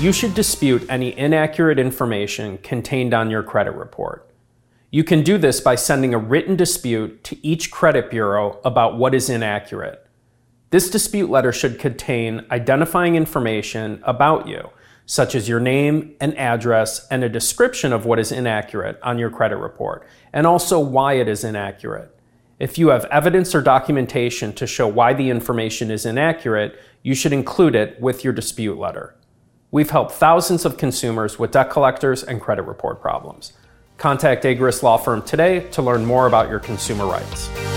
you should dispute any inaccurate information contained on your credit report. You can do this by sending a written dispute to each credit bureau about what is inaccurate. This dispute letter should contain identifying information about you, such as your name and address and a description of what is inaccurate on your credit report, and also why it is inaccurate. If you have evidence or documentation to show why the information is inaccurate, you should include it with your dispute letter. We've helped thousands of consumers with debt collectors and credit report problems. Contact Agruss Law Firm today to learn more about your consumer rights.